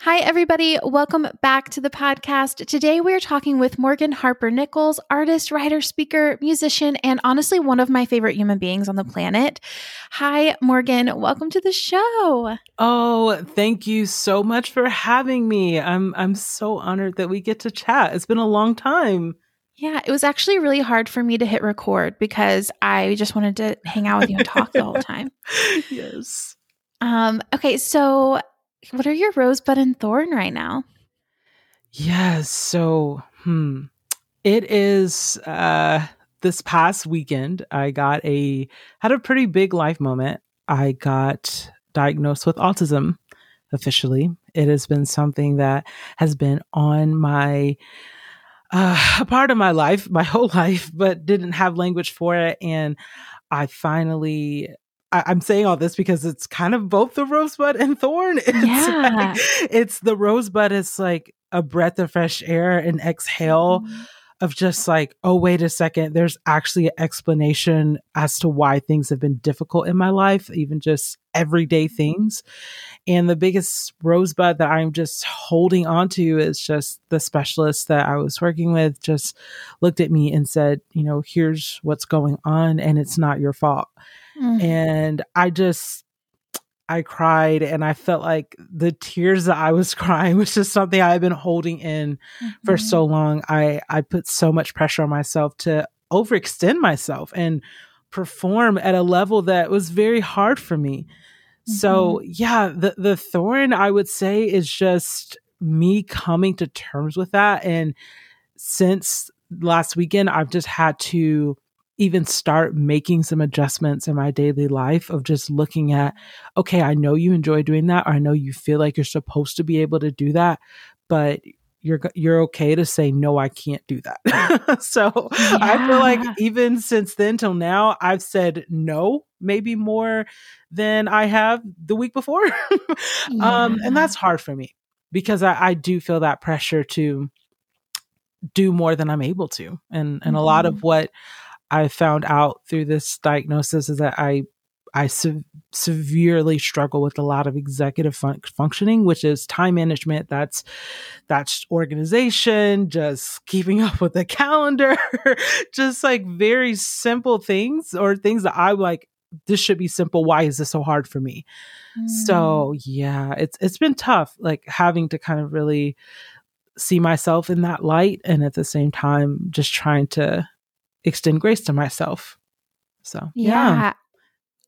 Hi, everybody. Welcome back to the podcast. Today, we're talking with Morgan Harper Nichols, artist, writer, speaker, musician, and honestly, one of my favorite human beings on the planet. Hi, Morgan. Welcome to the show. Oh, thank you so much for having me. I'm I'm so honored that we get to chat. It's been a long time. Yeah, it was actually really hard for me to hit record because I just wanted to hang out with you and talk the whole time. Yes. Um, okay, so what are your rosebud and thorn right now? Yes. So, hmm. It is uh this past weekend I got a had a pretty big life moment. I got diagnosed with autism officially. It has been something that has been on my uh, a part of my life, my whole life, but didn't have language for it. And I finally I, am saying all this because it's kind of both the rosebud and thorn. It's yeah. Like, it's the rosebud is like a breath of fresh air and exhale mm-hmm. of just like, oh, wait a second. There's actually an explanation as to why things have been difficult in my life, even just everyday mm-hmm. things. And the biggest rosebud that I'm just holding on to is just the specialist that I was working with just looked at me and said, you know, here's what's going on and it's not your fault. Mm-hmm. And I just, I cried and I felt like the tears that I was crying was just something I had been holding in mm-hmm. for so long. I, I put so much pressure on myself to overextend myself and perform at a level that was very hard for me. Mm-hmm. So yeah, the, the thorn I would say is just me coming to terms with that. And since last weekend, I've just had to even start making some adjustments in my daily life of just looking at, okay, I know you enjoy doing that, or I know you feel like you're supposed to be able to do that, but you're you're okay to say no i can't do that so yeah. i feel like even since then till now i've said no maybe more than i have the week before yeah. um and that's hard for me because I, I do feel that pressure to do more than i'm able to and and mm-hmm. a lot of mm-hmm. what I found out through this diagnosis is that I I se- severely struggle with a lot of executive fun- functioning, which is time management. That's that's organization, just keeping up with the calendar, just like very simple things or things that I'm like. This should be simple. Why is this so hard for me? Mm. So yeah, it's it's been tough, like having to kind of really see myself in that light, and at the same time, just trying to extend grace to myself. So, yeah. yeah.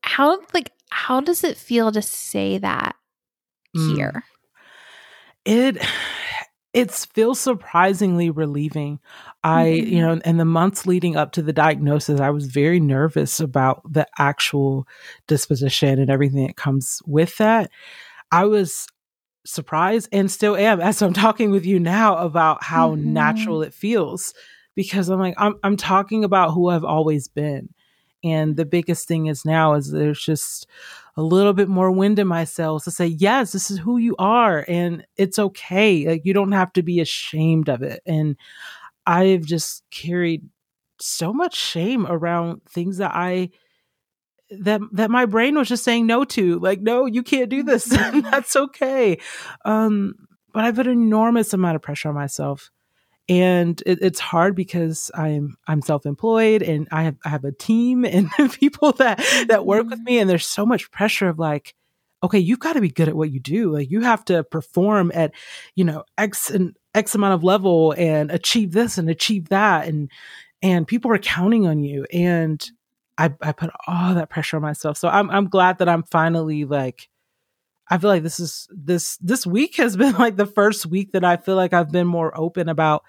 How like how does it feel to say that here? Mm. It it feels surprisingly relieving. I, mm-hmm. you know, in the months leading up to the diagnosis, I was very nervous about the actual disposition and everything that comes with that. I was surprised and still am as I'm talking with you now about how mm-hmm. natural it feels because I'm like, I'm, I'm talking about who I've always been. And the biggest thing is now is there's just a little bit more wind in my sails to say, yes, this is who you are. And it's okay. Like you don't have to be ashamed of it. And I've just carried so much shame around things that I that that my brain was just saying no to like no you can't do this that's okay um but i put an enormous amount of pressure on myself and it, it's hard because I'm I'm self-employed and I have I have a team and people that that work with mm-hmm. me and there's so much pressure of like okay you've got to be good at what you do. Like you have to perform at you know x and x amount of level and achieve this and achieve that and and people are counting on you. And I I put all that pressure on myself. So I'm I'm glad that I'm finally like I feel like this is this this week has been like the first week that I feel like I've been more open about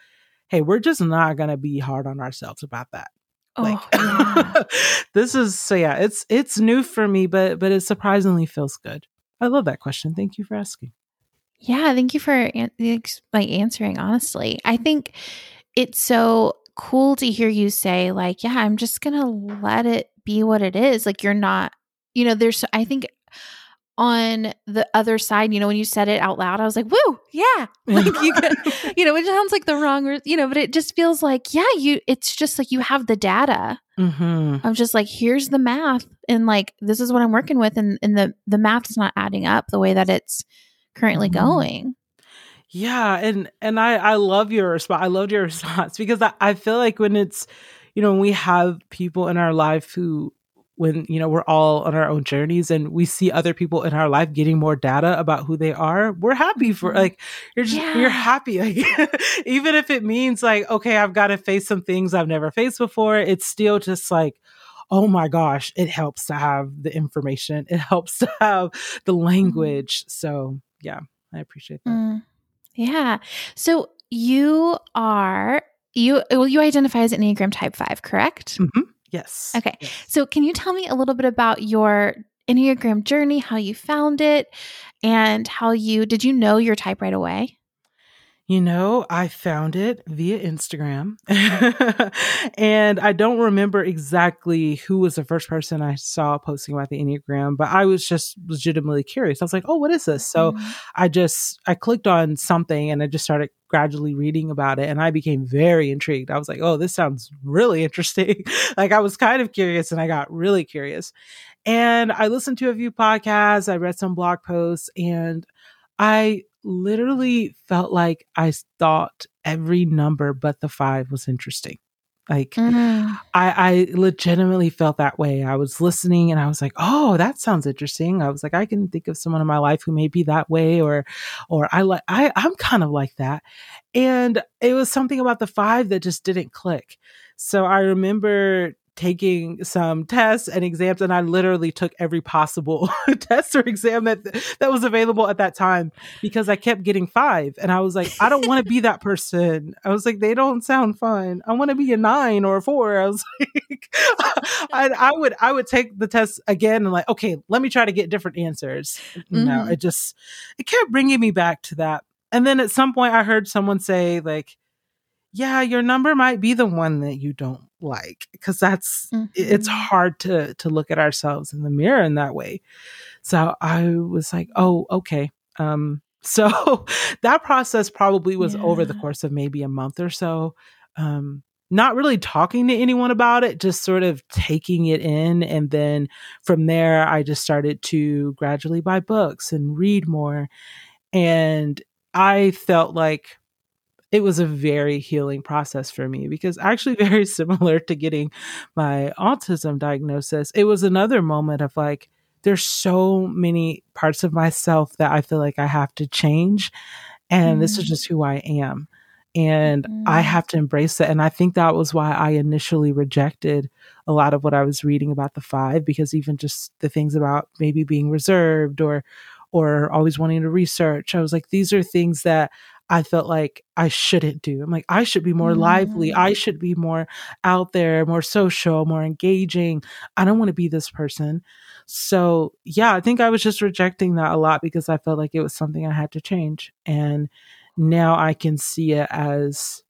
hey, we're just not going to be hard on ourselves about that. Like oh, yeah. this is so yeah, it's it's new for me but but it surprisingly feels good. I love that question. Thank you for asking. Yeah, thank you for an- like answering honestly. I think it's so cool to hear you say like, yeah, I'm just going to let it be what it is. Like you're not, you know, there's I think on the other side, you know, when you said it out loud, I was like, "Woo, yeah!" Like you, could, you know, it sounds like the wrong, you know, but it just feels like, yeah, you. It's just like you have the data. Mhm. I'm just like, here's the math, and like this is what I'm working with, and and the the math's not adding up the way that it's currently Mhm. going. Yeah, and and I I love your response. I loved your response because I, I feel like when it's you know when we have people in our life who when you know we're all on our own journeys and we see other people in our life getting more data about who they are, we're happy for Mhm. like you're just Yeah. you're happy like even if it means like okay I've got to face some things I've never faced before. It's still just like oh my gosh, it helps to have the information. It helps to have the language. So yeah, I appreciate that. Mm. Yeah. So you are you well you identify as Enneagram Type Five, correct? Mhm. Yes. Okay. Yes. So, can you tell me a little bit about your Enneagram journey, how you found it, and how you did you know your type right away? You know, I found it via Instagram. and I don't remember exactly who was the first person I saw posting about the Enneagram, but I was just legitimately curious. I was like, oh, what is this? So Mhm. I just I clicked on something and I just started gradually reading about it and I became very intrigued. I was like, "Oh, this sounds really interesting." like I was kind of curious and I got really curious. And I listened to a few podcasts, I read some blog posts and I literally felt like I thought every number but the 5 was interesting. Like Mm. I, I legitimately felt that way. I was listening and I was like, oh, that sounds interesting. I was like, I can think of someone in my life who may be that way or or I like I, I'm kind of like that. And it was something about the five that just didn't click. So I remember taking some tests and exams and I literally took every possible test or exam that that was available at that time because I kept getting 5 and I was like I don't want to be that person. I was like they don't sound fun. I want to be a 9 or a 4. I was like I, I would I would take the test again and like okay, let me try to get different answers. No, Mhm. it just it kept bringing me back to that. And then at some point I heard someone say like yeah, your number might be the one that you don't like because that's it- it's hard to to look at ourselves in the mirror in that way. So I was like, "Oh, okay." Um so that process probably was over the course of maybe a month or so. Um not really talking to anyone about it, just sort of taking it in and then from there I just started to gradually buy books and read more and I felt like it was a very healing process for me because actually very similar to getting my autism diagnosis it was another moment of like there's so many parts of myself that i feel like i have to change and this is Mm. just who i am and i Mm. have to embrace it and i think that was why i initially rejected a lot of what i was reading about the five because even just the things about maybe being reserved or or always wanting to research i was like these are things that I felt like I shouldn't do. I'm like, I should be more lively. Mm. I should be more out there, more social, more engaging. I don't want to be this person. So, yeah, I think I was just rejecting that a lot because I felt like it was something I had to change. And now I can see it as,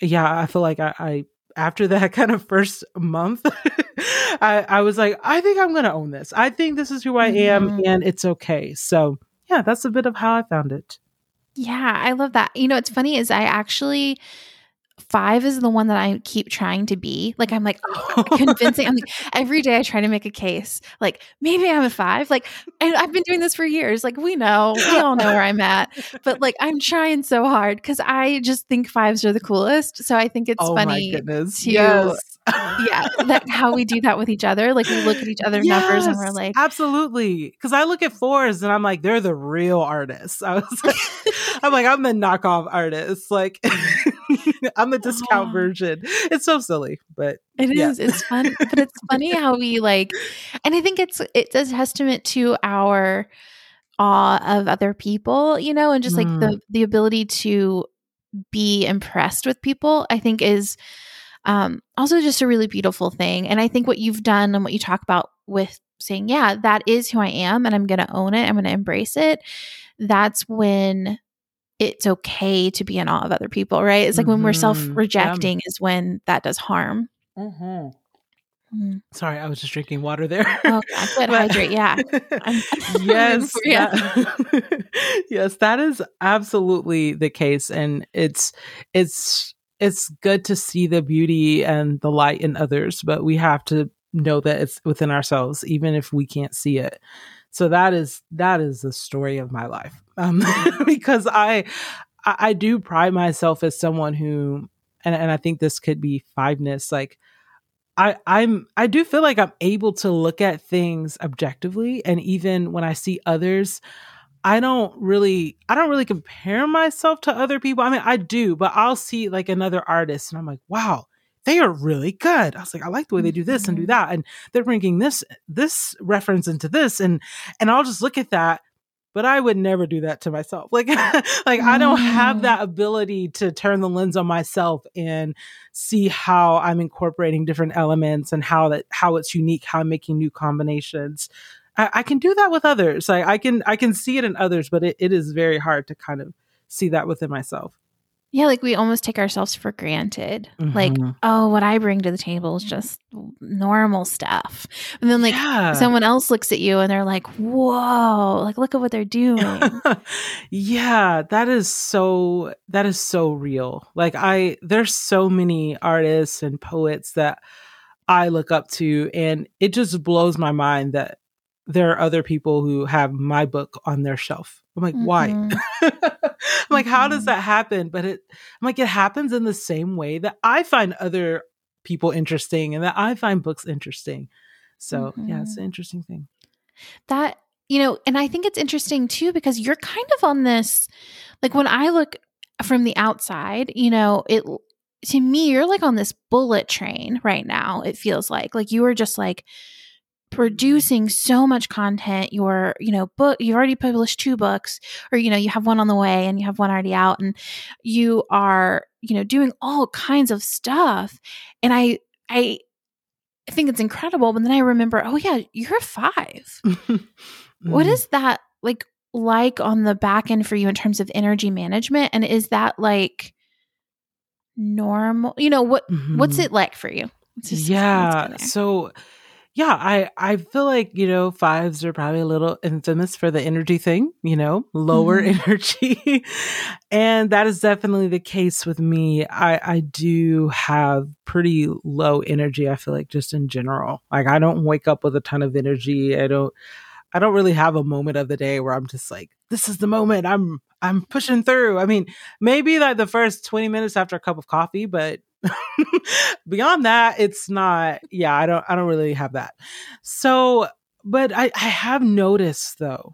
yeah, I feel like I, I after that kind of first month, I, I was like, I think I'm going to own this. I think this is who I am Mhm. and it's okay. So, yeah, that's a bit of how I found it. Yeah, I love that. You know, what's funny is I actually five is the one that I keep trying to be. Like I'm like convincing. I'm like every day I try to make a case. Like maybe I'm a five. Like and I've been doing this for years. Like we know, we all know where I'm at. But like I'm trying so hard because I just think fives are the coolest. So I think it's oh my funny. goodness. to- yes. Yeah, that how we do that with each other. Like we look at each other's numbers and we're like, absolutely. Because I look at fours and I'm like, they're the real artists. I was like, I'm like, I'm the knockoff artist. Like, I'm the discount version. It's so silly, but It Yeah. is. It's fun, but it's funny how we like, and I think it's it's a testament to our awe of other people, you know, and just like Mm. the the ability to be impressed with people. I think is um, also just a really beautiful thing. And I think what you've done and what you talk about with saying, yeah, that is who I am, and I'm going to own it. I'm going to embrace it. that's when it's okay to be in awe of other people, right? It's like when we're self rejecting is when that does harm. Mhm. Mm. Sorry, I was just drinking water there. Oh, yeah, good. But- Hydrate. Yeah. Yes, that- yes, that is absolutely the case, and it's it's it's good to see the beauty and the light in others, but we have to know that it's within ourselves, even if we can't see it. So that is that is the story of my life, um, because I, I do pride myself as someone who, and and I think this could be fiveness, like. I, I'm I do feel like I'm able to look at things objectively and even when I see others I don't really I don't really compare myself to other people. I mean I do, but I'll see like another artist and I'm like, "Wow, they are really good." I was like, "I like the way they do this and do Mhm. that and they're bringing this this reference into this and and I'll just look at that but I would never do that to myself. Like, like I don't have Mm. that ability to turn the lens on myself and see how I'm incorporating different elements and how that how it's unique, how I'm making new combinations. I, I can do that with others. Like I can I can see it in others, but it, it is very hard to kind of see that within myself. Yeah, like we almost take ourselves for granted. Like, Mhm. oh, what I bring to the table is just normal stuff. And then like yeah. someone else looks at you and they're like, whoa, like look at what they're doing. yeah, that is so that is so real. Like I there's so many artists and poets that I look up to and it just blows my mind that there are other people who have my book on their shelf. I'm like, why? Mhm. I'm like, how does Mhm. that happen? But it I'm like it happens in the same way that I find other people interesting and that I find books interesting. So yeah, it's Mhm. an interesting thing. that you know and i think it's interesting too because you're kind of on this like when i look from the outside you know it to me you're like on this bullet train right now it feels like like you are just like producing so much content your you know book you've already published two books or you know you have one on the way and you have one already out and you are you know doing all kinds of stuff and i i think it's incredible but then i remember oh yeah you're five what Mm. is that like like on the back end for you in terms of energy management? And is that like normal? You know, what what's Mhm. it like for you? Just- yeah so yeah i i feel like you know fives are probably a little infamous for the energy thing you know lower Mhm. energy. And that is definitely the case with me. I i do have pretty low energy i feel like just in general. Like i don't wake up with a ton of energy. I don't i don't really have a moment of the day where i'm just like this is the moment. I'm i'm pushing through. I mean maybe like the first 20 minutes after a cup of coffee but beyond that it's not yeah i don't i don't really have that. So but i i have noticed though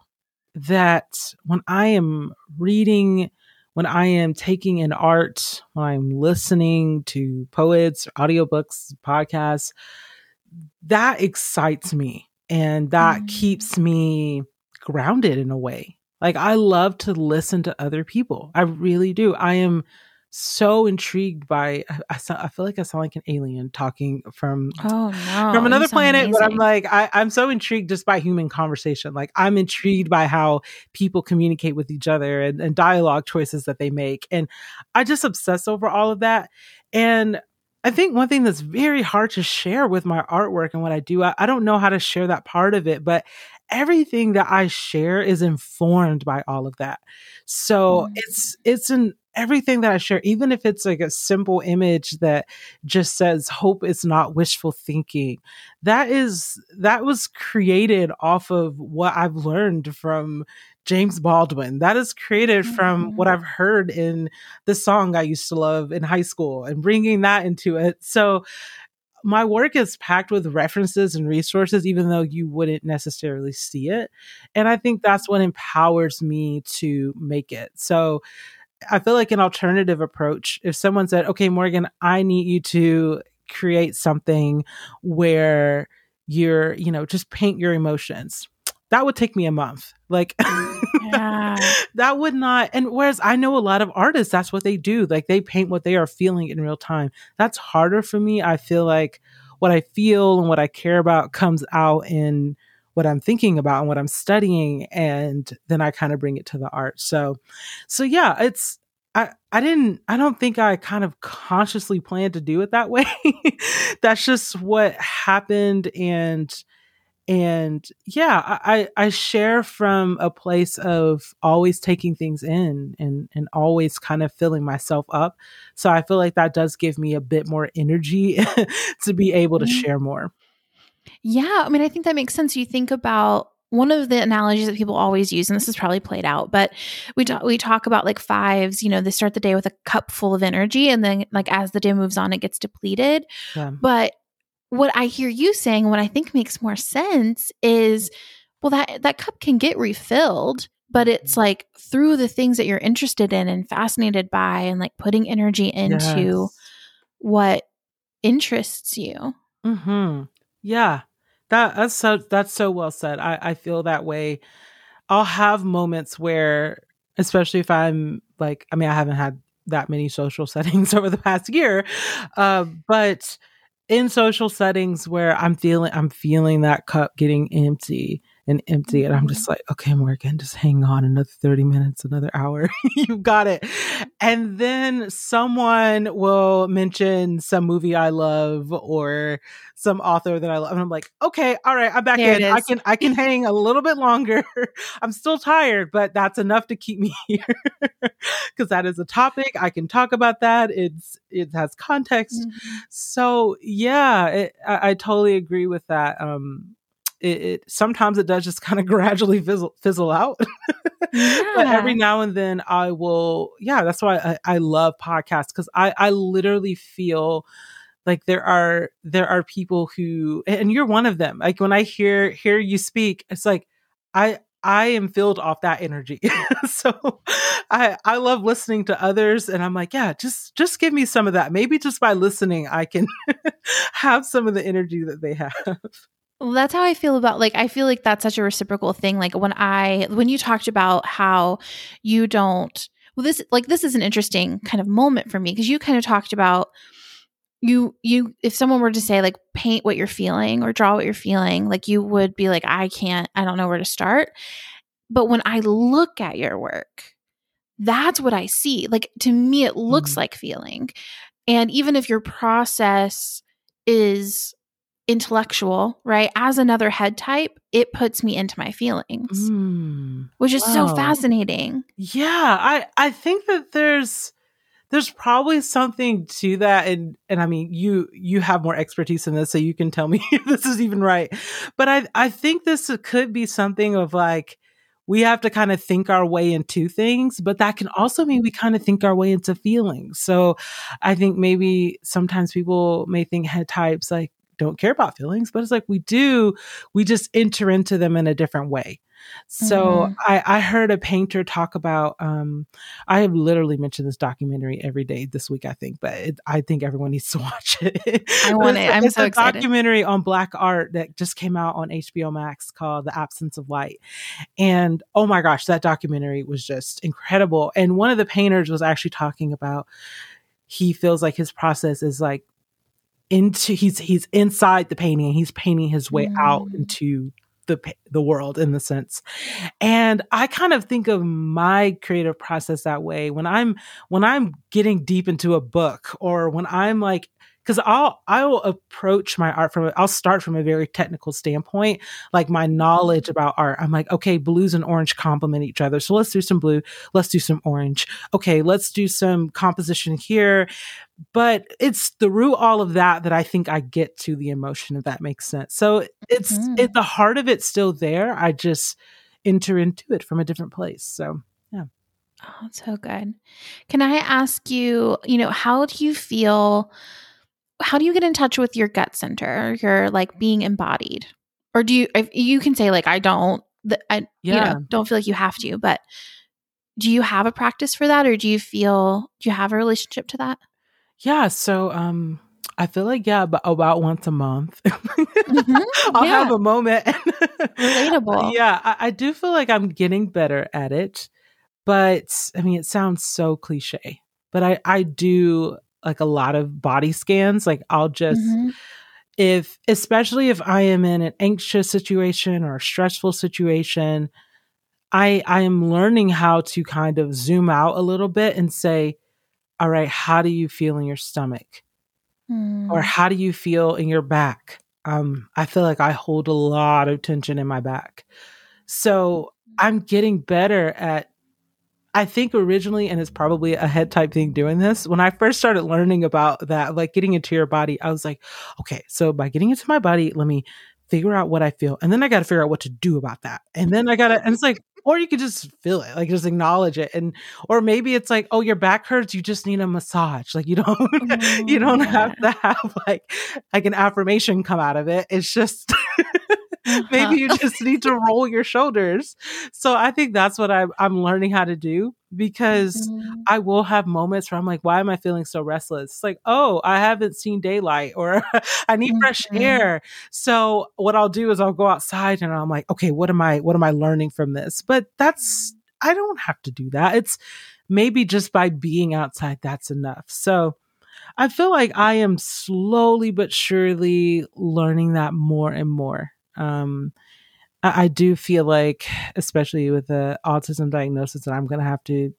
that when i am reading when i am taking in art when i'm listening to poets audiobooks podcasts that excites me and that Mm. keeps me grounded in a way. Like i love to listen to other people. I really do. I am so intrigued by I, I, I feel like I sound like an alien talking from oh no. from another planet, but I'm like I, I'm so intrigued just by human conversation. Like I'm intrigued by how people communicate with each other and, and dialogue choices that they make. And I just obsess over all of that. And I think one thing that's very hard to share with my artwork and what I do, I, I don't know how to share that part of it, but everything that I share is informed by all of that. So Mm. it's it's an everything that I share, even if it's like a simple image that just says hope is not wishful thinking, that is that was created off of what I've learned from James Baldwin. That is created from what Mhm. I've heard in the song I used to love in high school and bringing that into it. So my work is packed with references and resources, even though you wouldn't necessarily see it. And I think that's what empowers me to make it. So I feel like an alternative approach, if someone said, okay, Morgan, I need you to create something where you're, you know, just paint your emotions. That would take me a month. Like, Yeah. that would not. And whereas I know a lot of artists, that's what they do. Like, they paint what they are feeling in real time. That's harder for me. I feel like what I feel and what I care about comes out in what I'm thinking about and what I'm studying and then I kind of bring it to the art. So so yeah, it's I I didn't I don't think I kind of consciously planned to do it that way. That's just what happened and and yeah, I I share from a place of always taking things in and and always kind of filling myself up. So I feel like that does give me a bit more energy to be able to Mhm. share more. Yeah, I mean, I think that makes sense. You think about one of the analogies that people always use, and this is probably played out, but we talk we talk about like fives. You know, they start the day with a cup full of energy, and then like as the day moves on, it gets depleted. Yeah. But what I hear you saying, what I think makes more sense is, well, that that cup can get refilled, but it's like through the things that you're interested in and fascinated by, and like putting energy into Yes. what interests you. Hmm. Yeah. That that's so that's so well said. I I feel that way. I'll have moments where, especially if I'm like, I mean, I haven't had that many social settings over the past year, uh, but in social settings where I'm feeling I'm feeling that cup getting empty and empty, and I'm just like, okay, Morgan, just hang on another thirty minutes, another hour, you got it. And then someone will mention some movie I love or some author that I love, and I'm like, okay, all right, I'm back There in. I can I can hang a little bit longer. I'm still tired, but that's enough to keep me here because that is a topic I can talk about. That it's it has context. So yeah, it, I, I totally agree with that. Um, it, it sometimes it does just kind of gradually fizzle fizzle out, but every now and then I will. Yeah, that's why I, I love podcasts because I I literally feel like there are there are people who and you're one of them. Like when i hear hear you speak it's like i i am filled off that energy. So i i love listening to others and i'm like yeah just just give me some of that. Maybe just by listening i can have some of the energy that they have Well, that's how I feel about like I feel like that's such a reciprocal thing. Like when I when you talked about how you don't well this like this is an interesting kind of moment for me because you kind of talked about you you if someone were to say like paint what you're feeling or draw what you're feeling like you would be like I can't I don't know where to start. But when I look at your work, that's what I see. Like to me it looks Mhm. like feeling. And even if your process is intellectual, right? As another head type, it puts me into my feelings, Mm. which is so fascinating. Yeah, I I think that there's there's probably something to that and and I mean you you have more expertise in this so you can tell me if this is even right. But I I think this could be something of like we have to kind of think our way into things, but that can also mean we kind of think our way into feelings. So I think maybe sometimes people may think head types like don't care about feelings, but it's like we do, we just enter into them in a different way. So Mhm. I, I heard a painter talk about. Um, I have literally mentioned this documentary every day this week. I think, but it, I think everyone needs to watch it. I want it. I'm it's so a excited. documentary on black art that just came out on HBO Max called "The Absence of Light," and oh my gosh, that documentary was just incredible. And one of the painters was actually talking about he feels like his process is like into he's he's inside the painting and he's painting his way out Mm. into the the world in the sense and i kind of think of my creative process that way when i'm when i'm getting deep into a book or when i'm like because i'll i'll approach my art from a- i'll start from a very technical standpoint like my mm-hmm. knowledge about art i'm like okay blues and orange complement each other so let's do some blue let's do some orange okay let's do some composition here but it's through all of that that I think I get to the emotion, if that makes sense. So it's mm. at the heart of it's still there. I just enter into it from a different place. So yeah. Oh, so good. Can I ask you, you know, how do you feel? How do you get in touch with your gut center, your like being embodied? Or do you, if you can say, like, I don't, the, I, you Yeah. know, don't feel like you have to, but do you have a practice for that? Or do you feel, do you have a relationship to that? yeah, so um I feel like yeah, but about once a month. Mhm. I'll Yeah. have a moment. Relatable. Yeah, I, I do feel like I'm getting better at it. But I mean it sounds so cliche. But I, I do like a lot of body scans. Like I'll just Mhm. if especially if I am in an anxious situation or a stressful situation, I I am learning how to kind of zoom out a little bit and say, all right, how do you feel in your stomach? Mm. Or how do you feel in your back? Um, I feel like I hold a lot of tension in my back. So I'm getting better at I think originally, and it's probably a head type thing doing this, when I first started learning about that, like getting into your body, I was like, okay, so by getting into my body, let me figure out what I feel. And then I got to figure out what to do about that. And then I got to, and it's like, or you could just feel it, like just acknowledge it. And, or maybe it's like, oh, your back hurts. You just need a massage. Like you don't, you oh, don't have to have like, like an affirmation come out of it. It's just, maybe you just need to roll your shoulders. So I think that's what I'm, I'm learning how to do because Mhm. I will have moments where I'm like, why am I feeling so restless? It's like, oh, I haven't seen daylight or I need fresh Mhm. air. So what I'll do is I'll go outside and I'm like, okay, what am I, what am I learning from this? But that's, I don't have to do that. It's maybe just by being outside, that's enough. So I feel like I am slowly but surely learning that more and more. Um, I, I do feel like, especially with the autism diagnosis, that I'm going to have to,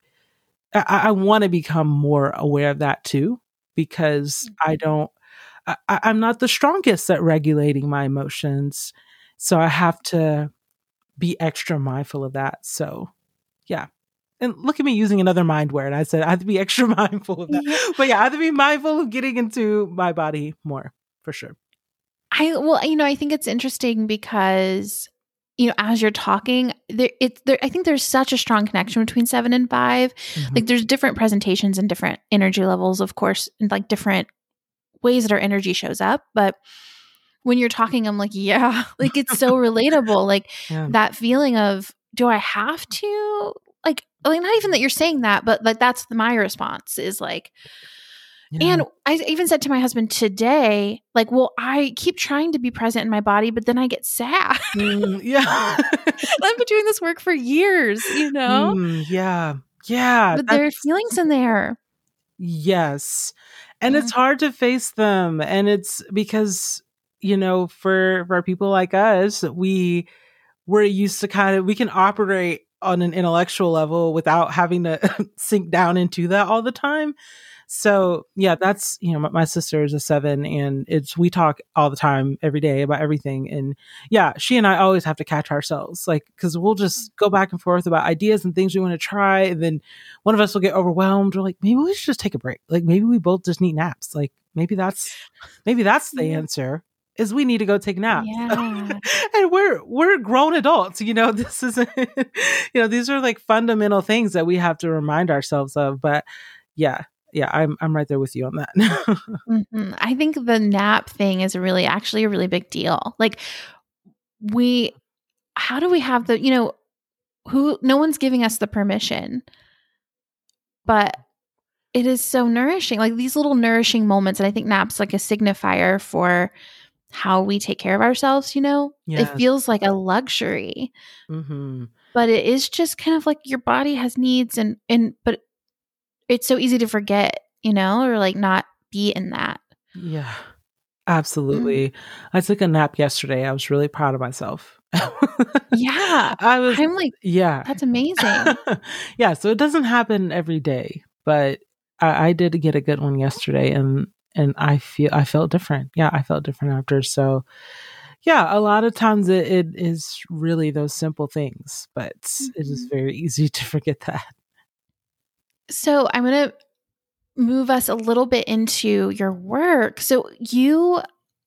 I, I want to become more aware of that too, because I don't, I, I'm not the strongest at regulating my emotions. So I have to be extra mindful of that. So, yeah. And look at me using another mind word. I said I have to be extra mindful of that. Yeah. But yeah, I have to be mindful of getting into my body more for sure. I well, you know, I think it's interesting because you know, as you're talking, there it's there. I think there's such a strong connection between seven and 5 Mhm. Like, there's different presentations and different energy levels, of course, and like different ways that our energy shows up. But when you're talking, I'm like, yeah, like it's so relatable. Like Yeah. that feeling of, do I have to? Like, like not even that you're saying that, but like that's my response is like, Yeah. and I even said to my husband today, like, well, I keep trying to be present in my body, but then I get sad. Mm, yeah. I've been doing this work for years, you know? Mm, yeah. Yeah. but there are feelings in there. Yes. And Yeah. it's hard to face them. And it's because, you know, for for people like us, we we're used to kind of we can operate on an intellectual level without having to sink down into that all the time. So yeah, that's you know my, my sister is a seven, and it's we talk all the time, every day about everything, and yeah, she and I always have to catch ourselves, like because we'll just go back and forth about ideas and things we want to try, and then one of us will get overwhelmed. We're like, maybe we should just take a break. Like maybe we both just need naps. Like maybe that's maybe that's the Yeah. answer. Is we need to go take naps. Yeah. and we're we're grown adults. You know, this isn't you know, these are like fundamental things that we have to remind ourselves of. But yeah, yeah, I'm I'm right there with you on that. Mhm. I think the nap thing is really actually a really big deal. Like, we, how do we have the, you know, who, no one's giving us the permission, but it is so nourishing. Like these little nourishing moments. And I think naps like a signifier for how we take care of ourselves, you know? Yes. It feels like a luxury. hmm but it is just kind of like your body has needs and and but it's so easy to forget you know or like not be in that Yeah, absolutely. Mm. I took a nap yesterday. I was really proud of myself. Yeah. I was. i'm like yeah, that's amazing yeah. So it doesn't happen every day, but I, I did get a good one yesterday, and and I feel I felt different. Yeah, I felt different after. So yeah, a lot of times it, it is really those simple things, but it is mm-hmm. very easy to forget that. So i'm gonna move us a little bit into your work. So you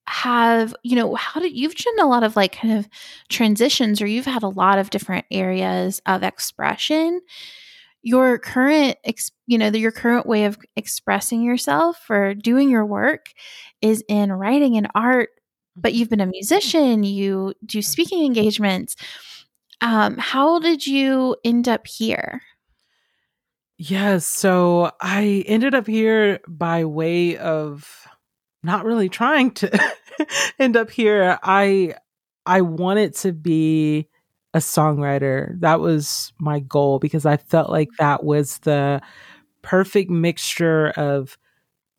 have you know how did you've done a lot of like kind of transitions or you've had a lot of different areas of expression. Your current ex, you know the, your current way of expressing yourself or doing your work is in writing and art but you've been a musician you do speaking engagements. Um how did you end up here Yes. So I ended up here by way of not really trying to end up here. I I wanted to be a songwriter. That was my goal because I felt like that was the perfect mixture of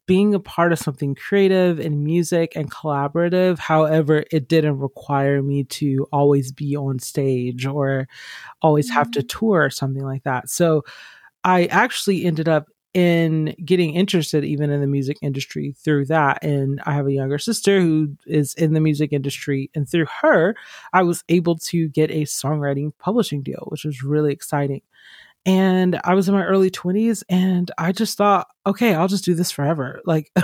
being a part of something creative and music and collaborative. However, it didn't require me to always be on stage or always have to Mm-hmm. tour or something like that. So I actually ended up in getting interested even in the music industry through that. And I have a younger sister who is in the music industry. And through her, I was able to get a songwriting publishing deal, which was really exciting. And I was in my early 20s and I just thought, okay, I'll just do this forever. Like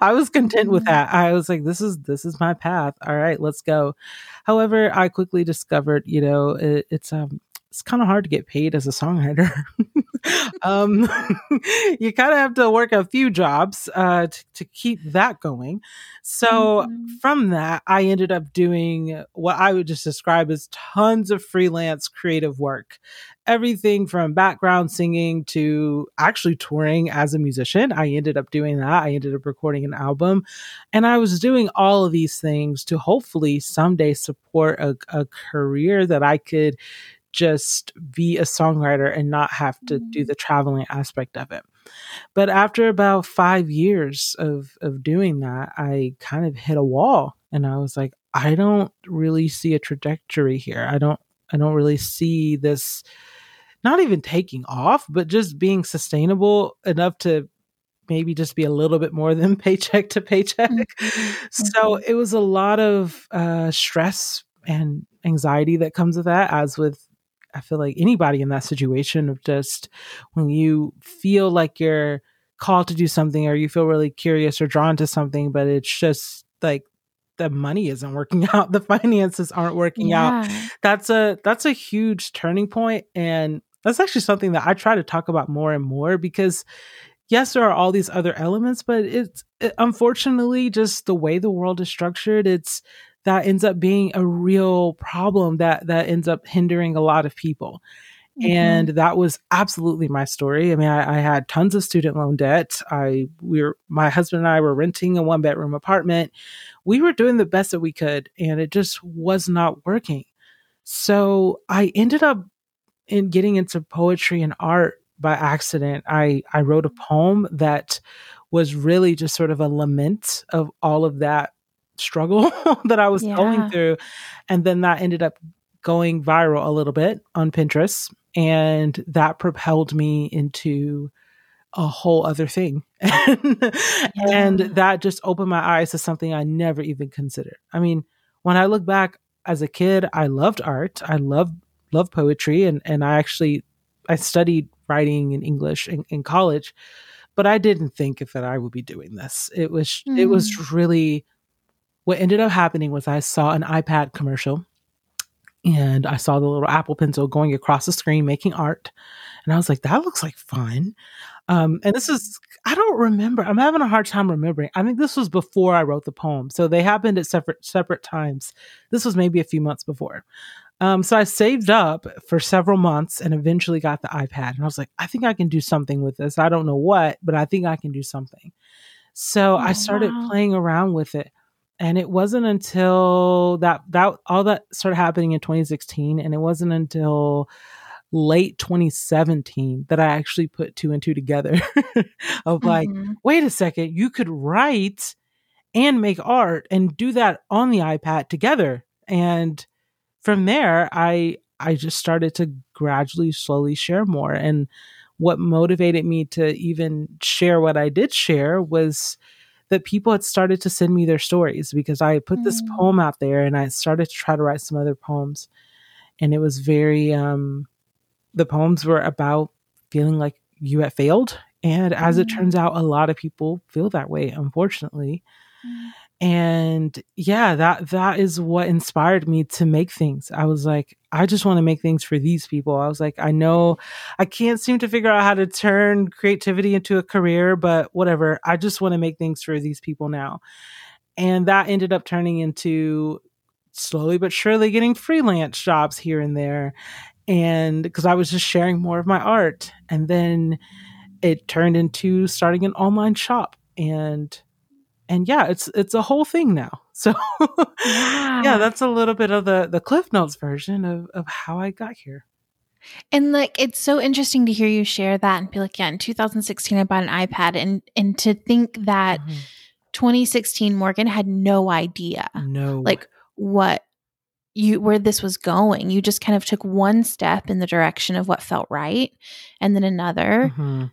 I was content with Mhm. that. I was like, this is this is my path. All right, let's go. However, I quickly discovered, you know, it, it's um it's kind of hard to get paid as a songwriter. um, you kind of have to work a few jobs uh, to, to keep that going. So Mhm. from that, I ended up doing what I would just describe as tons of freelance creative work. Everything from background singing to actually touring as a musician. I ended up doing that. I ended up recording an album. And I was doing all of these things to hopefully someday support a, a career that I could just be a songwriter and not have to do the traveling aspect of it. But after about five years of of doing that, I kind of hit a wall and I was like, I don't really see a trajectory here. I don't I don't really see this not even taking off, but just being sustainable enough to maybe just be a little bit more than paycheck to paycheck. Mhm. So it was a lot of uh, stress and anxiety that comes with that, as with I feel like anybody in that situation of just when you feel like you're called to do something or you feel really curious or drawn to something, but it's just like the money isn't working out, the finances aren't working out. That's a that's a huge turning point and that's actually something that I try to talk about more and more because yes there are all these other elements but it's it, unfortunately just the way the world is structured it's that ends up being a real problem that that ends up hindering a lot of people and mm-hmm. that was absolutely my story. I mean, I, I had tons of student loan debt. I we were my husband and I were renting a one bedroom apartment. We were doing the best that we could, and it just was not working. So I ended up in getting into poetry and art by accident. I I wrote a poem that was really just sort of a lament of all of that struggle that I was Yeah. going through, and then that ended up going viral a little bit on Pinterest and that propelled me into a whole other thing. And that just opened my eyes to something I never even considered. I mean, when I look back as a kid, I loved art. I loved loved poetry and and I actually I studied writing in English in, in college, but I didn't think that I would be doing this. It was it was mm. really what ended up happening was I saw an iPad commercial and I saw the little Apple pencil going across the screen making art. And I was like, that looks like fun. Um, and this is, I don't remember. I'm having a hard time remembering. I think this was before I wrote the poem. So they happened at separate, separate times. This was maybe a few months before. Um, so I saved up for several months and eventually got the iPad. And I was like, I think I can do something with this. I don't know what, but I think I can do something. So I Oh, started wow. playing around with it and it wasn't until that that all that started happening in 2016 and it wasn't until late 2017 that i actually put two and two together of like Mhm. wait a second you could write and make art and do that on the ipad together and from there i i just started to gradually slowly share more and what motivated me to even share what i did share was that people had started to send me their stories because I put this Mm. poem out there and I started to try to write some other poems. And it was very, um, the poems were about feeling like you had failed. And as it Mm. turns out, a lot of people feel that way, unfortunately. Mm. And yeah, that that is what inspired me to make things. I was like, I just want to make things for these people. I was like, I know I can't seem to figure out how to turn creativity into a career, but whatever. I just want to make things for these people now. And that ended up turning into slowly but surely getting freelance jobs here and there. And because I was just sharing more of my art. And then it turned into starting an online shop. And and yeah, it's it's a whole thing now. So yeah, Yeah. that's a little bit of the the Cliff Notes version of of how I got here. And like it's so interesting to hear you share that and be like, yeah, in 2016 I bought an iPad and and to think that Mhm. 2016 Morgan had no idea no. like what you where this was going. You just kind of took one step in the direction of what felt right and then another Mhm.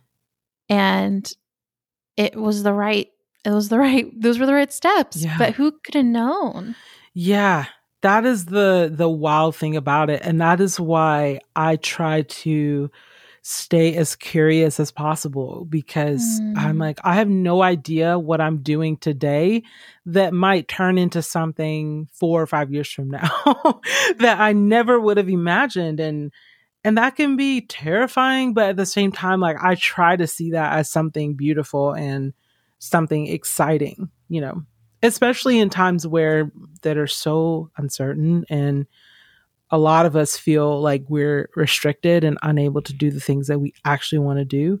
and it was the right it was the right those were the right steps. Yeah. But who could have known? Yeah, that is the the wild thing about it and that is why I try to stay as curious as possible because I'm Mm. like I have no idea what I'm doing today that might turn into something 4 or 5 years from now that I never would have imagined and and that can be terrifying but at the same time like I try to see that as something beautiful and something exciting, you know especially in times where that are so uncertain and a lot of us feel like we're restricted and unable to do the things that we actually want to do.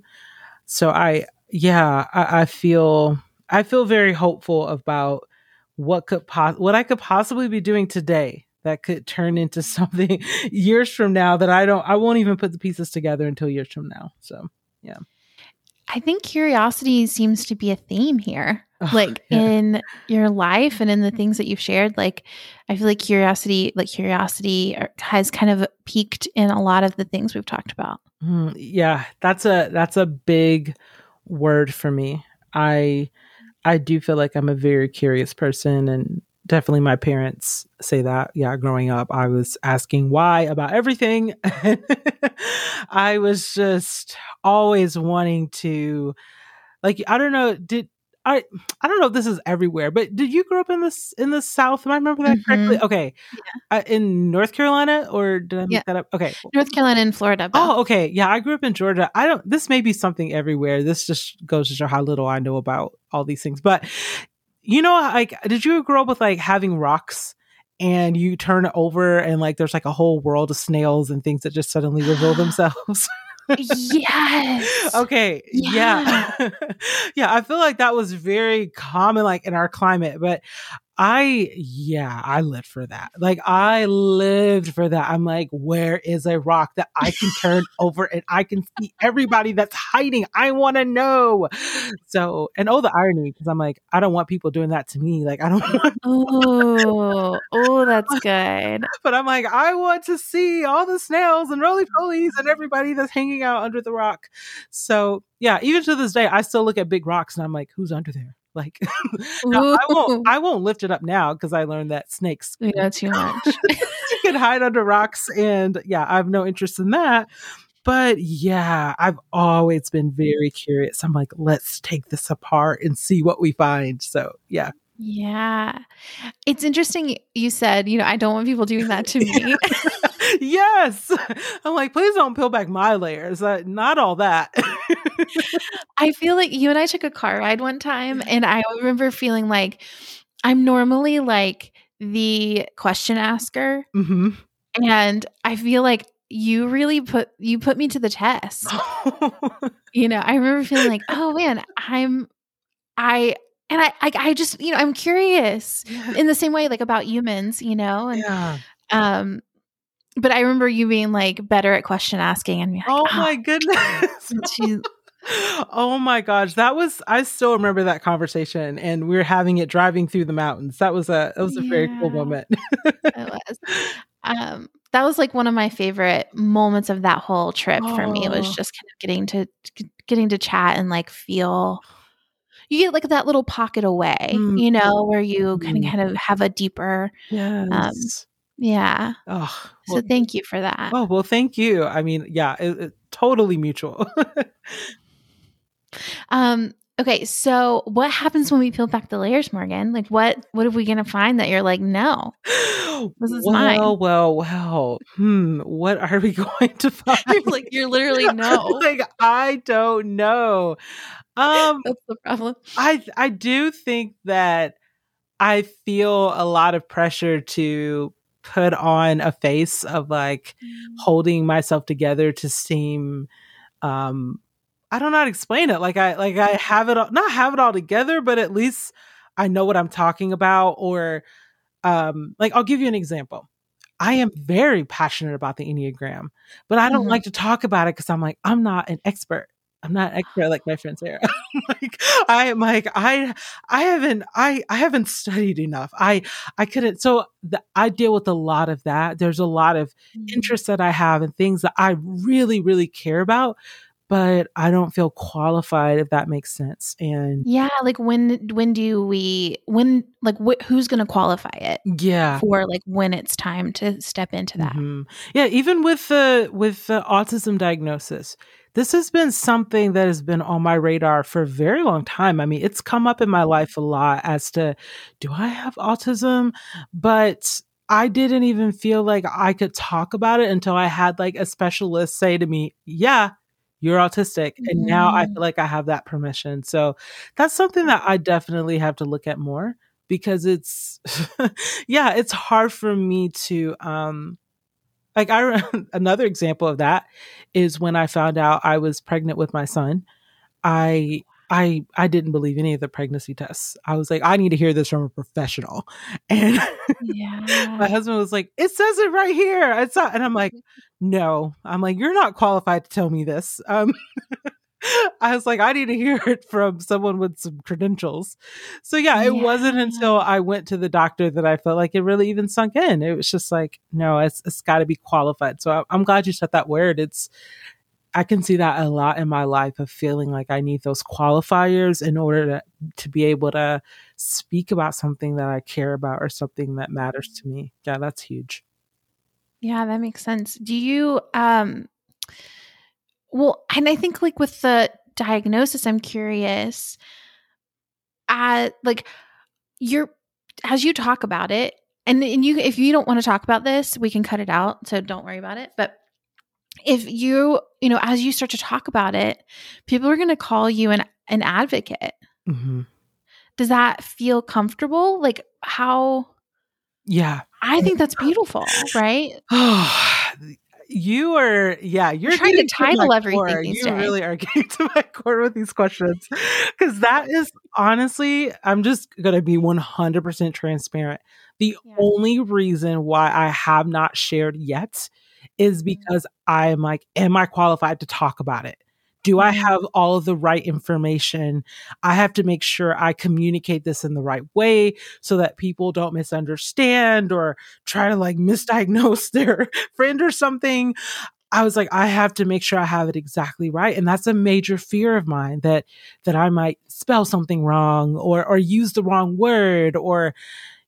So i yeah I, I feel i feel very hopeful about what could pos- what i could possibly be doing today that could turn into something years from now that i don't i won't even put the pieces together until years from now. So I think curiosity seems to be a theme here. Ugh, like yeah. in your life and in the things that you've shared like i feel like curiosity like curiosity has kind of peaked in a lot of the things we've talked about Mm, yeah, that's a that's a big word for me. I I do feel like I'm a very curious person and definitely my parents say that. Yeah, growing up I was asking why about everything. I was just always wanting to like I don't know, did I I don't know if this is everywhere, but did you grow up in this in the South? Am I remember that correctly? Mhm. Okay. Uh, in North Carolina or did I make Yeah. that up? Okay. north carolina and florida both. Oh, okay. Yeah, I grew up in Georgia. I don't this may be something everywhere. This just goes to show how little I know about all these things. But you know, like did you grow up with like having rocks and you turn over and like there's like a whole world of snails and things that just suddenly reveal themselves? yes okay. Yeah. yeah, I feel like that was very common like in our climate, but I yeah, I lived for that. Like I lived for that. I'm like, where is a rock that I can turn over and I can see everybody that's hiding? I want to know. So, and oh, the irony because I'm like, I don't want people doing that to me. Like I don't want, oh oh that's good but I'm like, I want to see all the snails and roly polies and everybody that's hanging out under the rock. So yeah, even to this day, I still look at big rocks and I'm like, who's under there? Like, no, I won't. I won't lift it up now because I learned that snakes know too much can hide under rocks, and yeah, I have no interest in that. But yeah, I've always been very curious. I'm like, let's take this apart and see what we find. So yeah, yeah it's interesting you said you know i don't want people doing that to me yes. I'm like, please don't peel back my layers. Uh, not all that. I feel like you and I took a car ride one time, and I remember feeling like I'm normally like the question asker, hmm and I feel like you really put you put me to the test. You know, I remember feeling like, oh man, I'm I and I I, I just you know I'm curious in the same way like about humans, you know, and yeah. um. But I remember you being like better at question asking and like, Oh "Oh, my goodness. she- oh my gosh, that was I still remember that conversation and we were having it driving through the mountains. That was a that was a very cool moment. it was. Um, that was like one of my favorite moments of that whole trip for me. It was Oh. just kind of getting to getting to chat and like feel. You get like that little pocket away, Mm. you know, where you kind Mm. of kind of have a deeper, yes. Yeah. oh, So thank you for that. oh well, thank you. I mean, yeah, it, it- totally mutual. Um, okay, so what happens when we peel back the layers, Morgan? Like, what what are we gonna find that you're like, no? This is well, mine. well, well. Hmm. What are we going to find? You're like, you're literally no. like I don't know. Um, That's the problem. I I do think that I feel a lot of pressure to put on a face of like holding myself together to seem um I don't know how to explain it. Like I like I have it all not have it all together, but at least I know what I'm talking about or um like I'll give you an example. I am very passionate about the Enneagram, but I don't Mhm. like to talk about it because I'm like, I'm not an expert. I'm not expert like my friend Sarah. like I like I I haven't I I haven't studied enough. I I couldn't so the, I deal with a lot of that. There's a lot of mm-hmm. interests that I have and things that I really, really care about, but I don't feel qualified if that makes sense. And Yeah, like when when do we when like wh- who's going to qualify it yeah. for like when it's time to step into that? Mhm. Yeah, even with the with the autism diagnosis, this has been something that has been on my radar for a very long time. I mean, it's come up in my life a lot as to do I have autism? But I didn't even feel like I could talk about it until I had like a specialist say to me, "Yeah, you're autistic." And now I Mm. feel like I have that permission. So that's something that I definitely have to look at more because it's yeah, it's hard for me to um like I another example of that is when I found out I was pregnant with my son. I I I didn't believe any of the pregnancy tests. I was like, I need to hear this from a professional. And yeah. my husband was like, it says it right here. It's not, and I'm like, no. I'm like, you're not qualified to tell me this. Um I was like, I need to hear it from someone with some credentials. So yeah, it wasn't until I went to the doctor that I felt like it really even sunk in. It was just like, no, it's it's got to be qualified. So I, I'm glad you said that word. It's I can see that a lot in my life of feeling like I need those qualifiers in order to to be able to speak about something that I care about or something that matters to me. Yeah, that's huge. Yeah, that makes sense. Do you um well, and I think like with the diagnosis, I'm curious uh like you're as you talk about it, and, and you if you don't want to talk about this, we can cut it out. So don't worry about it. But if you, you know, as you start to talk about it, people are gonna call you an an advocate. hmm Does that feel comfortable? Like how Yeah. I think that's beautiful, right? you are, yeah, you're trying to title everything these You days. really are getting to my core with these questions because that is honestly, I'm just gonna be 100% transparent. The Yeah. only reason why I have not shared yet is Mm-hmm. because I'm like, am I qualified to talk about it? Do I Mhm. have all of the right information? I have to make sure I communicate this in the right way so that people don't misunderstand or try to like misdiagnose their friend or something. I was like, I have to make sure I have it exactly right. And that's a major fear of mine that that I might spell something wrong or or use the wrong word or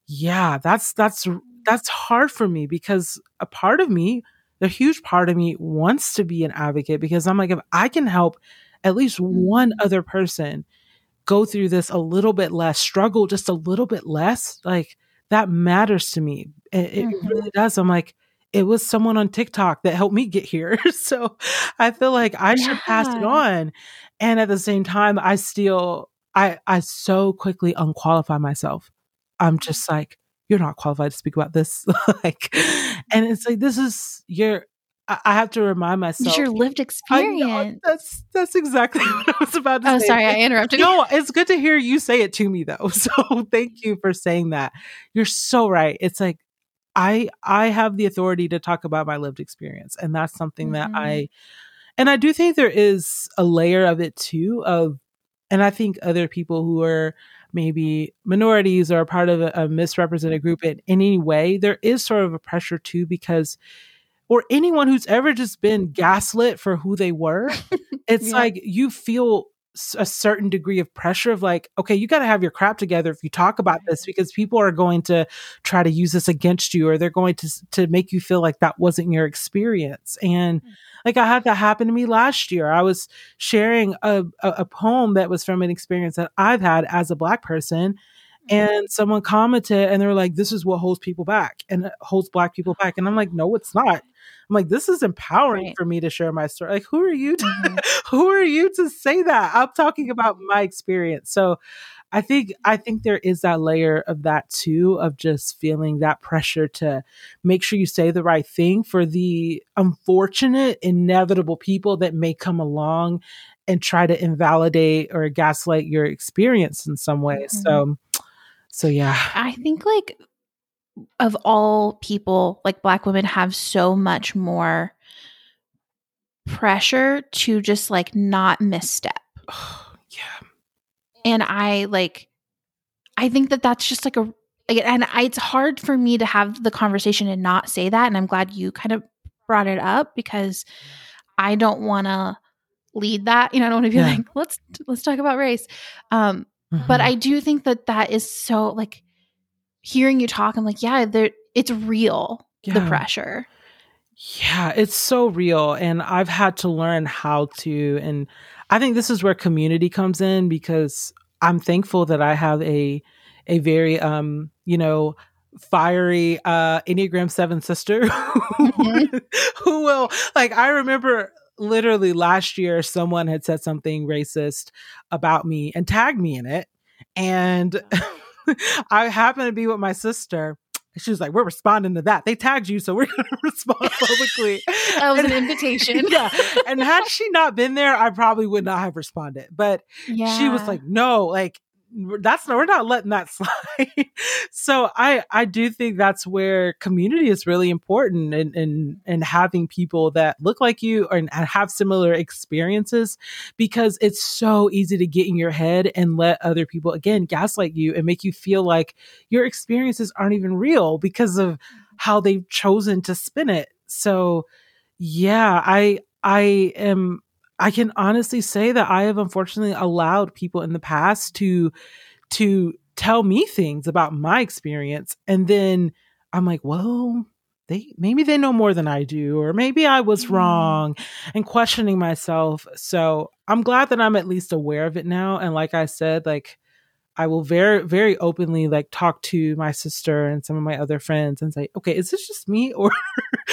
yeah, that's that's that's hard for me because a part of me, a huge part of me wants to be an advocate because I'm like if I can help at least one other person go through this a little bit less, struggle just a little bit less, like that matters to me. It, it Mhm. really does. I'm like, it was someone on TikTok that helped me get here. so I feel like I should pass it on. And at the same time, I still, I, I so quickly unqualify myself. I'm just like, you're not qualified to speak about this. like, and it's like, this is your, I, have to remind myself. It's your lived I know, experience. that's, that's exactly what I was about to Oh, say. sorry, I interrupted. you. No, it's good to hear you say it to me though. So thank you for saying that. You're so right. It's like I I have the authority to talk about my lived experience and that's something that Mhm. I and I do think there is a layer of it too of and I think other people who are maybe minorities or a part of a, a misrepresented group in, any way, there is sort of a pressure too because or anyone who's ever just been gaslit for who they were, it's Yeah. like you feel a certain degree of pressure of like, okay, you got to have your crap together if you talk about this because people are going to try to use this against you or they're going to to make you feel like that wasn't your experience. And mm. like I had that happen to me last year. I was sharing a, a, a poem that was from an experience that I've had as a black person. Mm-hmm. And someone commented and they were like, this is what holds people back and uh, holds black people back. And I'm like, no, it's not. I'm like, this is empowering Right. for me to share my story. Like, who are you to, Mhm. who are you to say that? I'm talking about my experience. So I think I think there is that layer of that too, of just feeling that pressure to make sure you say the right thing for the unfortunate, inevitable people that may come along and try to invalidate or gaslight your experience in some way. Mhm. So so yeah. I think like of all people, like black women have so much more pressure to just like not misstep. yeah. And I like I think that that's just like a and I, it's hard for me to have the conversation and not say that and I'm glad you kind of brought it up because I don't want to lead that. You know, I don't want to be Yeah. like let's let's talk about race. Um but Mhm. I do think that that is so like hearing you talk I'm like yeah, there it's real the pressure. Yeah, it's so real. And I've had to learn how to. And I think this is where community comes in because I'm thankful that I have a a very um, you know, fiery uh Enneagram seven sister who, who will like I remember literally last year someone had said something racist about me and tagged me in it. And I happened to be with my sister. She was like, We're responding to that. They tagged you, so we're gonna respond publicly. That was an invitation. yeah. And had she not been there, I probably would not have responded. But Yeah. she was like, no, like that's not we're not letting that slide. so I I do think that's where community is really important and and and having people that look like you and, and have similar experiences because it's so easy to get in your head and let other people again gaslight you and make you feel like your experiences aren't even real because of how they've chosen to spin it. So yeah, I I am I can honestly say that I have unfortunately allowed people in the past to to tell me things about my experience and then I'm like, well, they maybe they know more than I do or maybe I was Mm. wrong and questioning myself. So, I'm glad that I'm at least aware of it now and like I said, like I will very, very openly like talk to my sister and some of my other friends and say, okay, is this just me or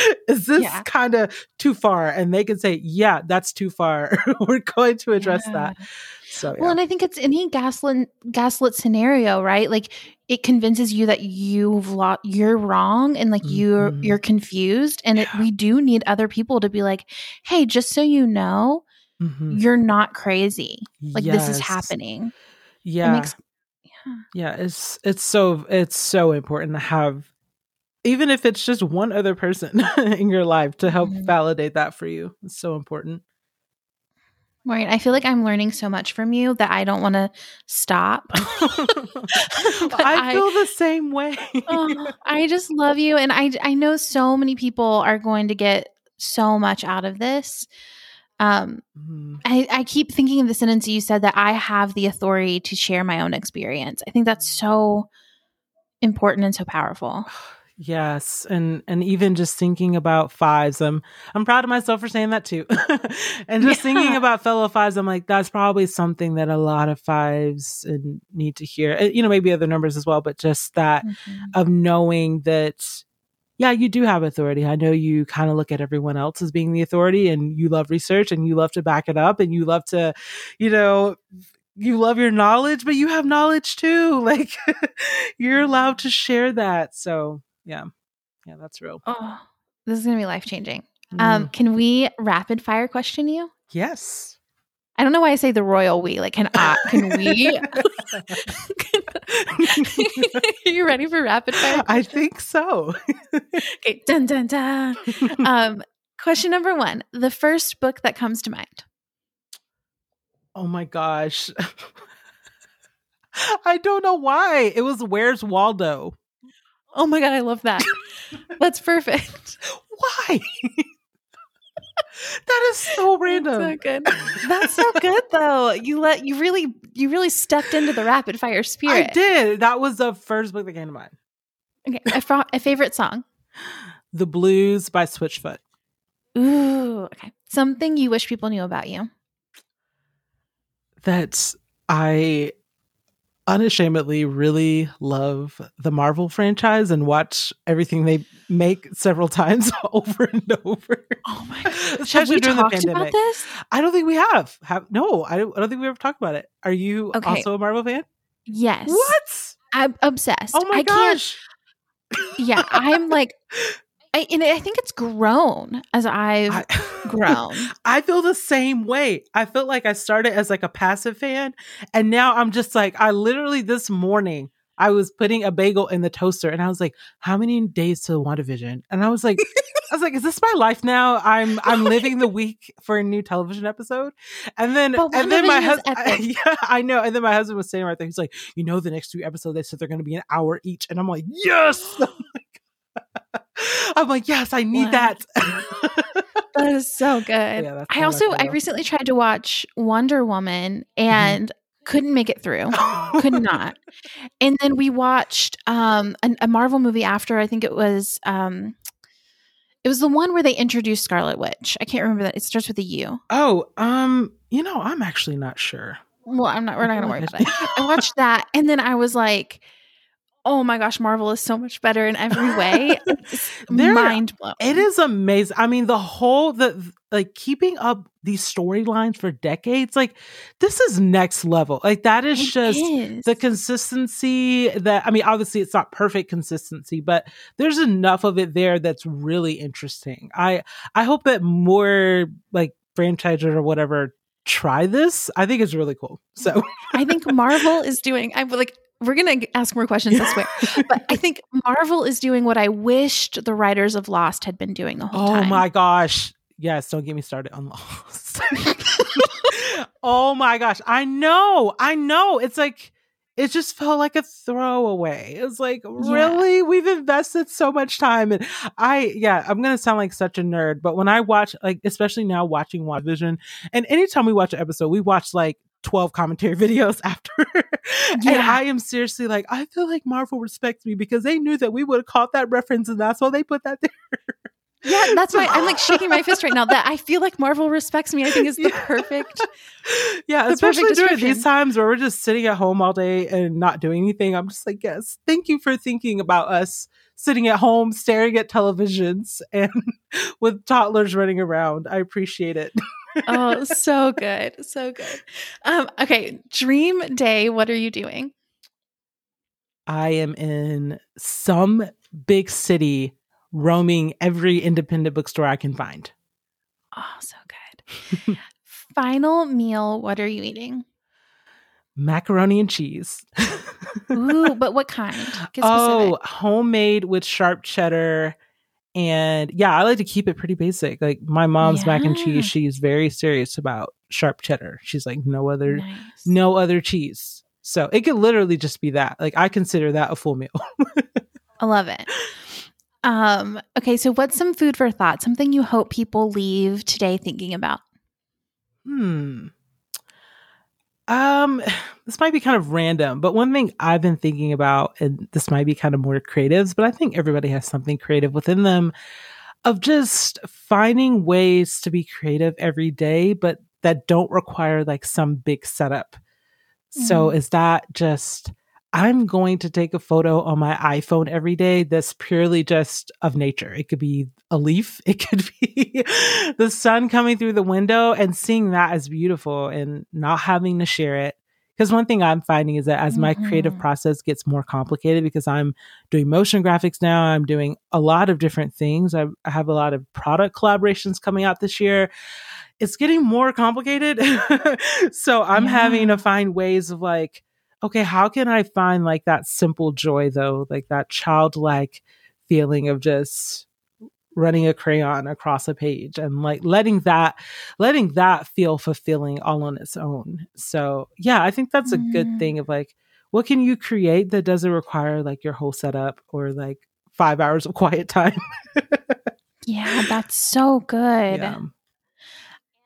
is this Yeah. kind of too far? And they can say, yeah, that's too far. We're going to address that. So, yeah. Well, and I think it's any gaslit gaslit scenario, right? Like it convinces you that you've lo- you're wrong and like you're Mhm. you're confused, and it, we do need other people to be like, "Hey, just so you know, Mhm. you're not crazy. Like this is happening." Yeah. Makes yeah. yeah. It's, it's so, it's so important to have, even if it's just one other person in your life to help Mhm. validate that for you. It's so important. Maureen, I feel like I'm learning so much from you that I don't want to stop. I I- feel the same way. I just love you, and I I know so many people are going to get so much out of this. Um, Mhm. I, I keep thinking of the sentence you said that I have the authority to share my own experience. I think that's so important and so powerful. Yes, and and even just thinking about fives, I'm I'm proud of myself for saying that too. and just thinking about fellow fives, I'm like that's probably something that a lot of fives need to hear. Uh, You know, maybe other numbers as well, but just that of knowing that yeah, you do have authority. I know you kind of look at everyone else as being the authority and you love research and you love to back it up and you love to, you know, you love your knowledge, but you have knowledge too. Like you're allowed to share that. So, yeah. Yeah, that's real. Oh, this is gonna be life changing. Um, Mm. can we rapid fire question you? yes. I don't know why I say the royal we. Like, can I? Can we? Are you ready for rapid fire? I think so. Okay, dun dun dun. um, question number one: the first book that comes to mind. Oh my gosh. I don't know why. It was Where's Waldo? Oh my god, I love that. That's perfect. Why? that is so random. So good. That's so good though. You let you really you really stepped into the rapid fire spirit. I did. That was the first book that came to mind. Okay, a, a favorite song. The Blues by Switchfoot. Ooh, okay. Something you wish people knew about you. That I unashamedly really love the Marvel franchise and watch everything they make several times over and over. Oh my god. Have we talked about this? I don't think we have. Have no, I don't, I don't think we ever talked about it. Are you Okay. also a Marvel fan? Yes. What? I'm obsessed. Oh my I gosh. yeah, I'm like I and I think it's grown as I've I, grown. I feel the same way. I felt like I started as like a passive fan and now I'm just like I literally this morning I was putting a bagel in the toaster and I was like, how many days to WandaVision? And I was like, I was like, is this my life now? I'm I'm living the week for a new television episode. And then and then my husband yeah, I know. And then my husband was saying right there, he's like, you know the next two episodes they said they're gonna be an hour each. And I'm like, yes. I'm like, yes, I need Wow. that. That is so good. Yeah, I also I recently tried to watch Wonder Woman and couldn't make it through. Could not. And then we watched um an, a Marvel movie after. I think it was um it was the one where they introduced Scarlet Witch. I can't remember that. It starts with a U. oh, um, you know, I'm actually not sure. Well, I'm not. We're not going to worry about that. I watched that, and then I was like, "Oh my gosh, Marvel is so much better in every way." Mind blowing. It is amazing. I mean, the whole the like keeping up these storylines for decades, like this is next level. Like that is It just is. the consistency that I mean, obviously it's not perfect consistency, but there's enough of it there that's really interesting. I I hope that more like franchises or whatever try this. I think it's really cool. So I think Marvel is doing. I'm like, we're gonna ask more questions. I swear, but I think Marvel is doing what I wished the writers of Lost had been doing the whole Oh time. Oh my gosh. Yes, don't get me started on Lost. oh my gosh. I know. I know. It's like it just felt like a throwaway. It's like, really? We've invested so much time. And I, yeah, I'm going to sound like such a nerd, but when I watch, like, especially now watching WandaVision, and anytime we watch an episode, we watch like 12 commentary videos after. and I am seriously like, I feel like Marvel respects me because they knew that we would have caught that reference and that's why they put that there. Yeah, that's why I'm like shaking my fist right now. That I feel like Marvel respects me. I think is the Yeah. perfect. Yeah, the especially perfect during these times where we're just sitting at home all day and not doing anything. I'm just like, yes, thank you for thinking about us sitting at home staring at televisions and with toddlers running around. I appreciate it. Oh, so good, so good. Um, okay, dream day. What are you doing? I am in some big city roaming every independent bookstore I can find. Oh, so good. Final meal. What are you eating? Macaroni and cheese. Ooh, but what kind? Oh, homemade with sharp cheddar. And yeah, I like to keep it pretty basic. Like my mom's mac and cheese, she's very serious about sharp cheddar. She's like, no other, nice. no other cheese. So it could literally just be that. Like I consider that a full meal. I love it. Um, okay, so what's some food for thought? Something you hope people leave today thinking about? Hmm. Um, this might be kind of random, but one thing I've been thinking about, and this might be kind of more creatives, but I think everybody has something creative within them of just finding ways to be creative every day, but that don't require like some big setup. So Mhm. is that just I'm going to take a photo on my iPhone every day that's purely just of nature. It could be a leaf, it could be the sun coming through the window and seeing that as beautiful and not having to share it. Because one thing I'm finding is that as my creative Mhm. process gets more complicated, because I'm doing motion graphics now, I'm doing a lot of different things. I, I have a lot of product collaborations coming out this year. It's getting more complicated. so I'm having to find ways of like, okay, how can I find like that simple joy though, like that childlike feeling of just running a crayon across a page and like letting that letting that feel fulfilling all on its own. So, yeah, I think that's a good Mm. thing of like what can you create that doesn't require like your whole setup or like 5 hours of quiet time. Yeah, that's so good. Yeah.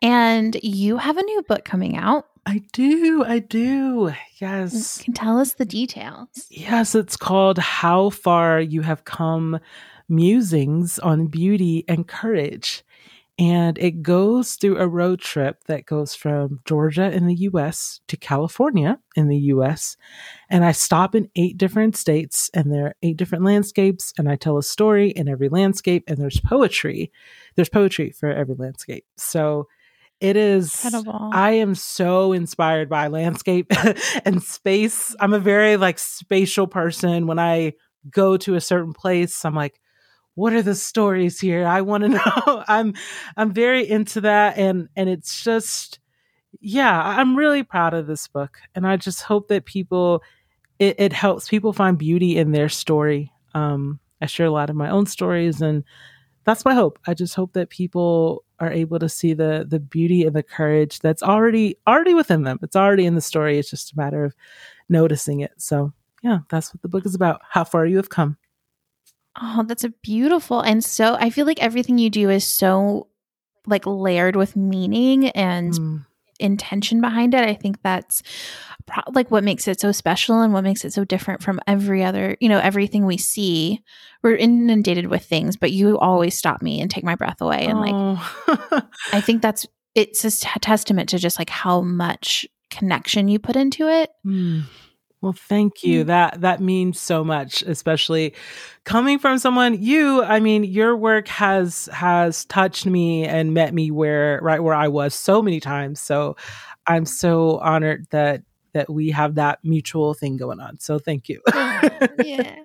And you have a new book coming out. I do. I do. Yes. Can tell us the details. Yes, it's called How Far You Have Come Musings on Beauty and Courage. And it goes through a road trip that goes from Georgia in the US to California in the US. And I stop in eight different states, and there are eight different landscapes. And I tell a story in every landscape, and there's poetry. There's poetry for every landscape. So it is Incredible. I am so inspired by landscape and space. I'm a very like spatial person. When I go to a certain place, I'm like, what are the stories here? I want to know. I'm I'm very into that and and it's just yeah, I'm really proud of this book and I just hope that people it, it helps people find beauty in their story. Um, I share a lot of my own stories, and that's my hope. I just hope that people are able to see the the beauty and the courage that's already already within them. It's already in the story. It's just a matter of noticing it. So yeah, that's what the book is about. How far you have come. Oh, that's a beautiful and so I feel like everything you do is so like layered with meaning and Mm. intention behind it. I think that's pro- like what makes it so special and what makes it so different from every other, you know, everything we see. We're inundated with things, but you always stop me and take my breath away. And like, Oh. I think that's it's a t- testament to just like how much connection you put into it. Mm. Well, thank you. Mm. That that means so much, especially coming from someone you, I mean, your work has has touched me and met me where right where I was so many times. So I'm so honored that that we have that mutual thing going on. So thank you. yeah.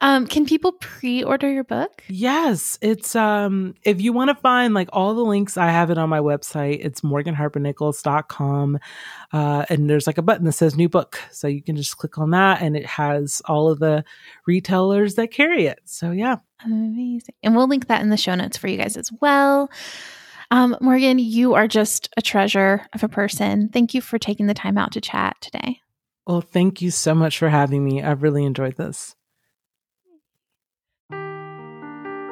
Um, can people pre-order your book? Yes, it's um if you want to find like all the links, I have it on my website. It's morganharpernichols.com. Uh and there's like a button that says new book. So you can just click on that and it has all of the retailers that carry it. So yeah. Amazing. And we'll link that in the show notes for you guys as well. Um, Morgan, you are just a treasure of a person. Thank you for taking the time out to chat today. Well, thank you so much for having me. I've really enjoyed this.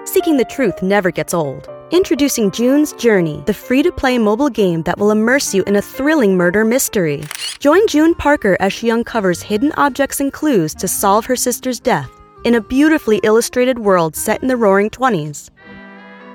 Seeking the truth never gets old. Introducing June's Journey, the free to play mobile game that will immerse you in a thrilling murder mystery. Join June Parker as she uncovers hidden objects and clues to solve her sister's death in a beautifully illustrated world set in the roaring 20s.